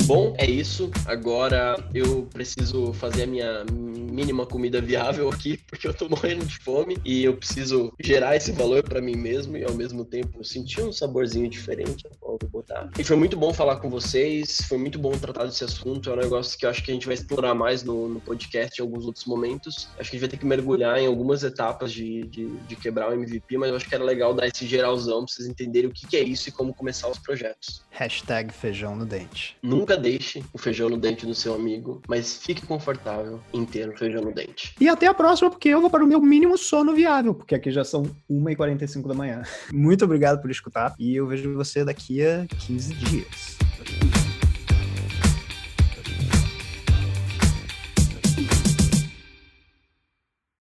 Bom, é isso. Agora eu preciso fazer a minha mínima comida viável aqui, porque eu tô morrendo de fome e eu preciso gerar esse valor para mim mesmo e ao mesmo tempo sentir um saborzinho diferente vou botar. E foi muito bom falar com vocês, foi muito bom tratar desse assunto, é um negócio que eu acho que a gente vai explorar mais no, no podcast em alguns outros momentos. Acho que a gente vai ter que mergulhar em algumas etapas de, de, de quebrar o MVP, mas eu acho que era legal dar esse geralzão pra vocês entenderem o que, que é isso e como começar os projetos. Hashtag feijão no dente. Nunca deixe o feijão no dente do seu amigo, mas fique confortável em ter o feijão no dente. E até a próxima, porque eu vou para o meu mínimo sono viável, porque aqui já são 1h45 da manhã. Muito obrigado por escutar e eu vejo você daqui a 15 dias.